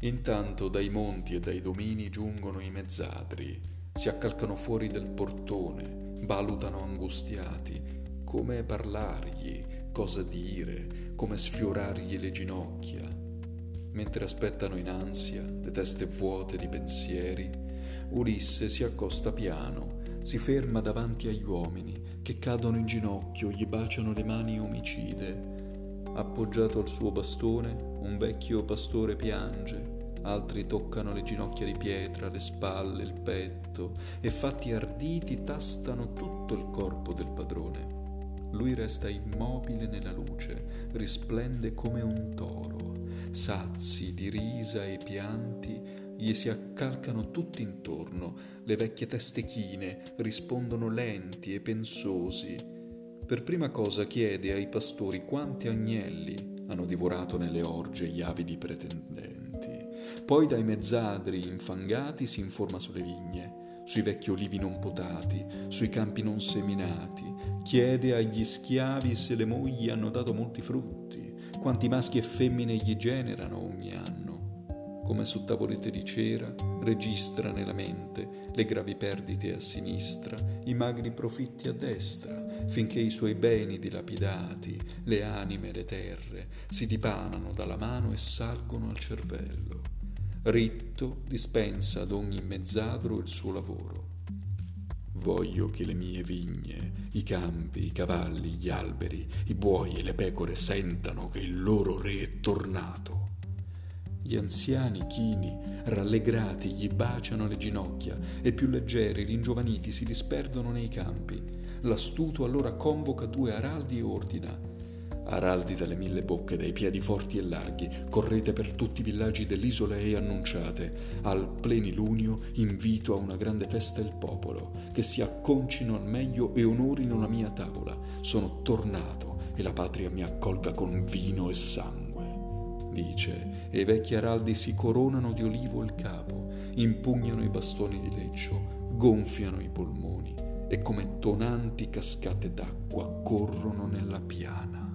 Intanto dai monti e dai domini giungono i mezzadri, si accalcano fuori del portone, valutano angustiati come parlargli, cosa dire, come sfiorargli le ginocchia. Mentre aspettano in ansia, le teste vuote di pensieri, Ulisse si accosta piano, si ferma davanti agli uomini che cadono in ginocchio, gli baciano le mani omicide Appoggiato al suo bastone, un vecchio pastore piange, altri toccano le ginocchia di pietra, le spalle, il petto e fatti arditi tastano tutto il corpo del padrone. Lui resta immobile nella luce, risplende come un toro. Sazi di risa e pianti gli si accalcano tutti intorno, le vecchie teste chine rispondono lenti e pensosi per prima cosa chiede ai pastori quanti agnelli hanno divorato nelle orge gli avidi pretendenti. Poi dai mezzadri infangati si informa sulle vigne, sui vecchi olivi non potati, sui campi non seminati. Chiede agli schiavi se le mogli hanno dato molti frutti, quanti maschi e femmine gli generano ogni anno. Come su tavolette di cera registra nella mente le gravi perdite a sinistra, i magri profitti a destra, finché i suoi beni dilapidati, le anime le terre, si dipanano dalla mano e salgono al cervello. Ritto dispensa ad ogni mezzadro il suo lavoro. Voglio che le mie vigne, i campi, i cavalli, gli alberi, i buoi e le pecore sentano che il loro re è tornato. Gli anziani chini, rallegrati, gli baciano le ginocchia e più leggeri, ringiovaniti, si disperdono nei campi L'astuto allora convoca due araldi e ordina Araldi dalle mille bocche, dai piedi forti e larghi, correte per tutti i villaggi dell'isola e annunciate, al plenilunio invito a una grande festa il popolo, che si acconcino al meglio e onorino la mia tavola. Sono tornato e la patria mi accolga con vino e sangue. Dice, e i vecchi araldi si coronano di olivo il capo, impugnano i bastoni di leccio, gonfiano i polmoni e come tonanti cascate d'acqua corrono nella piana.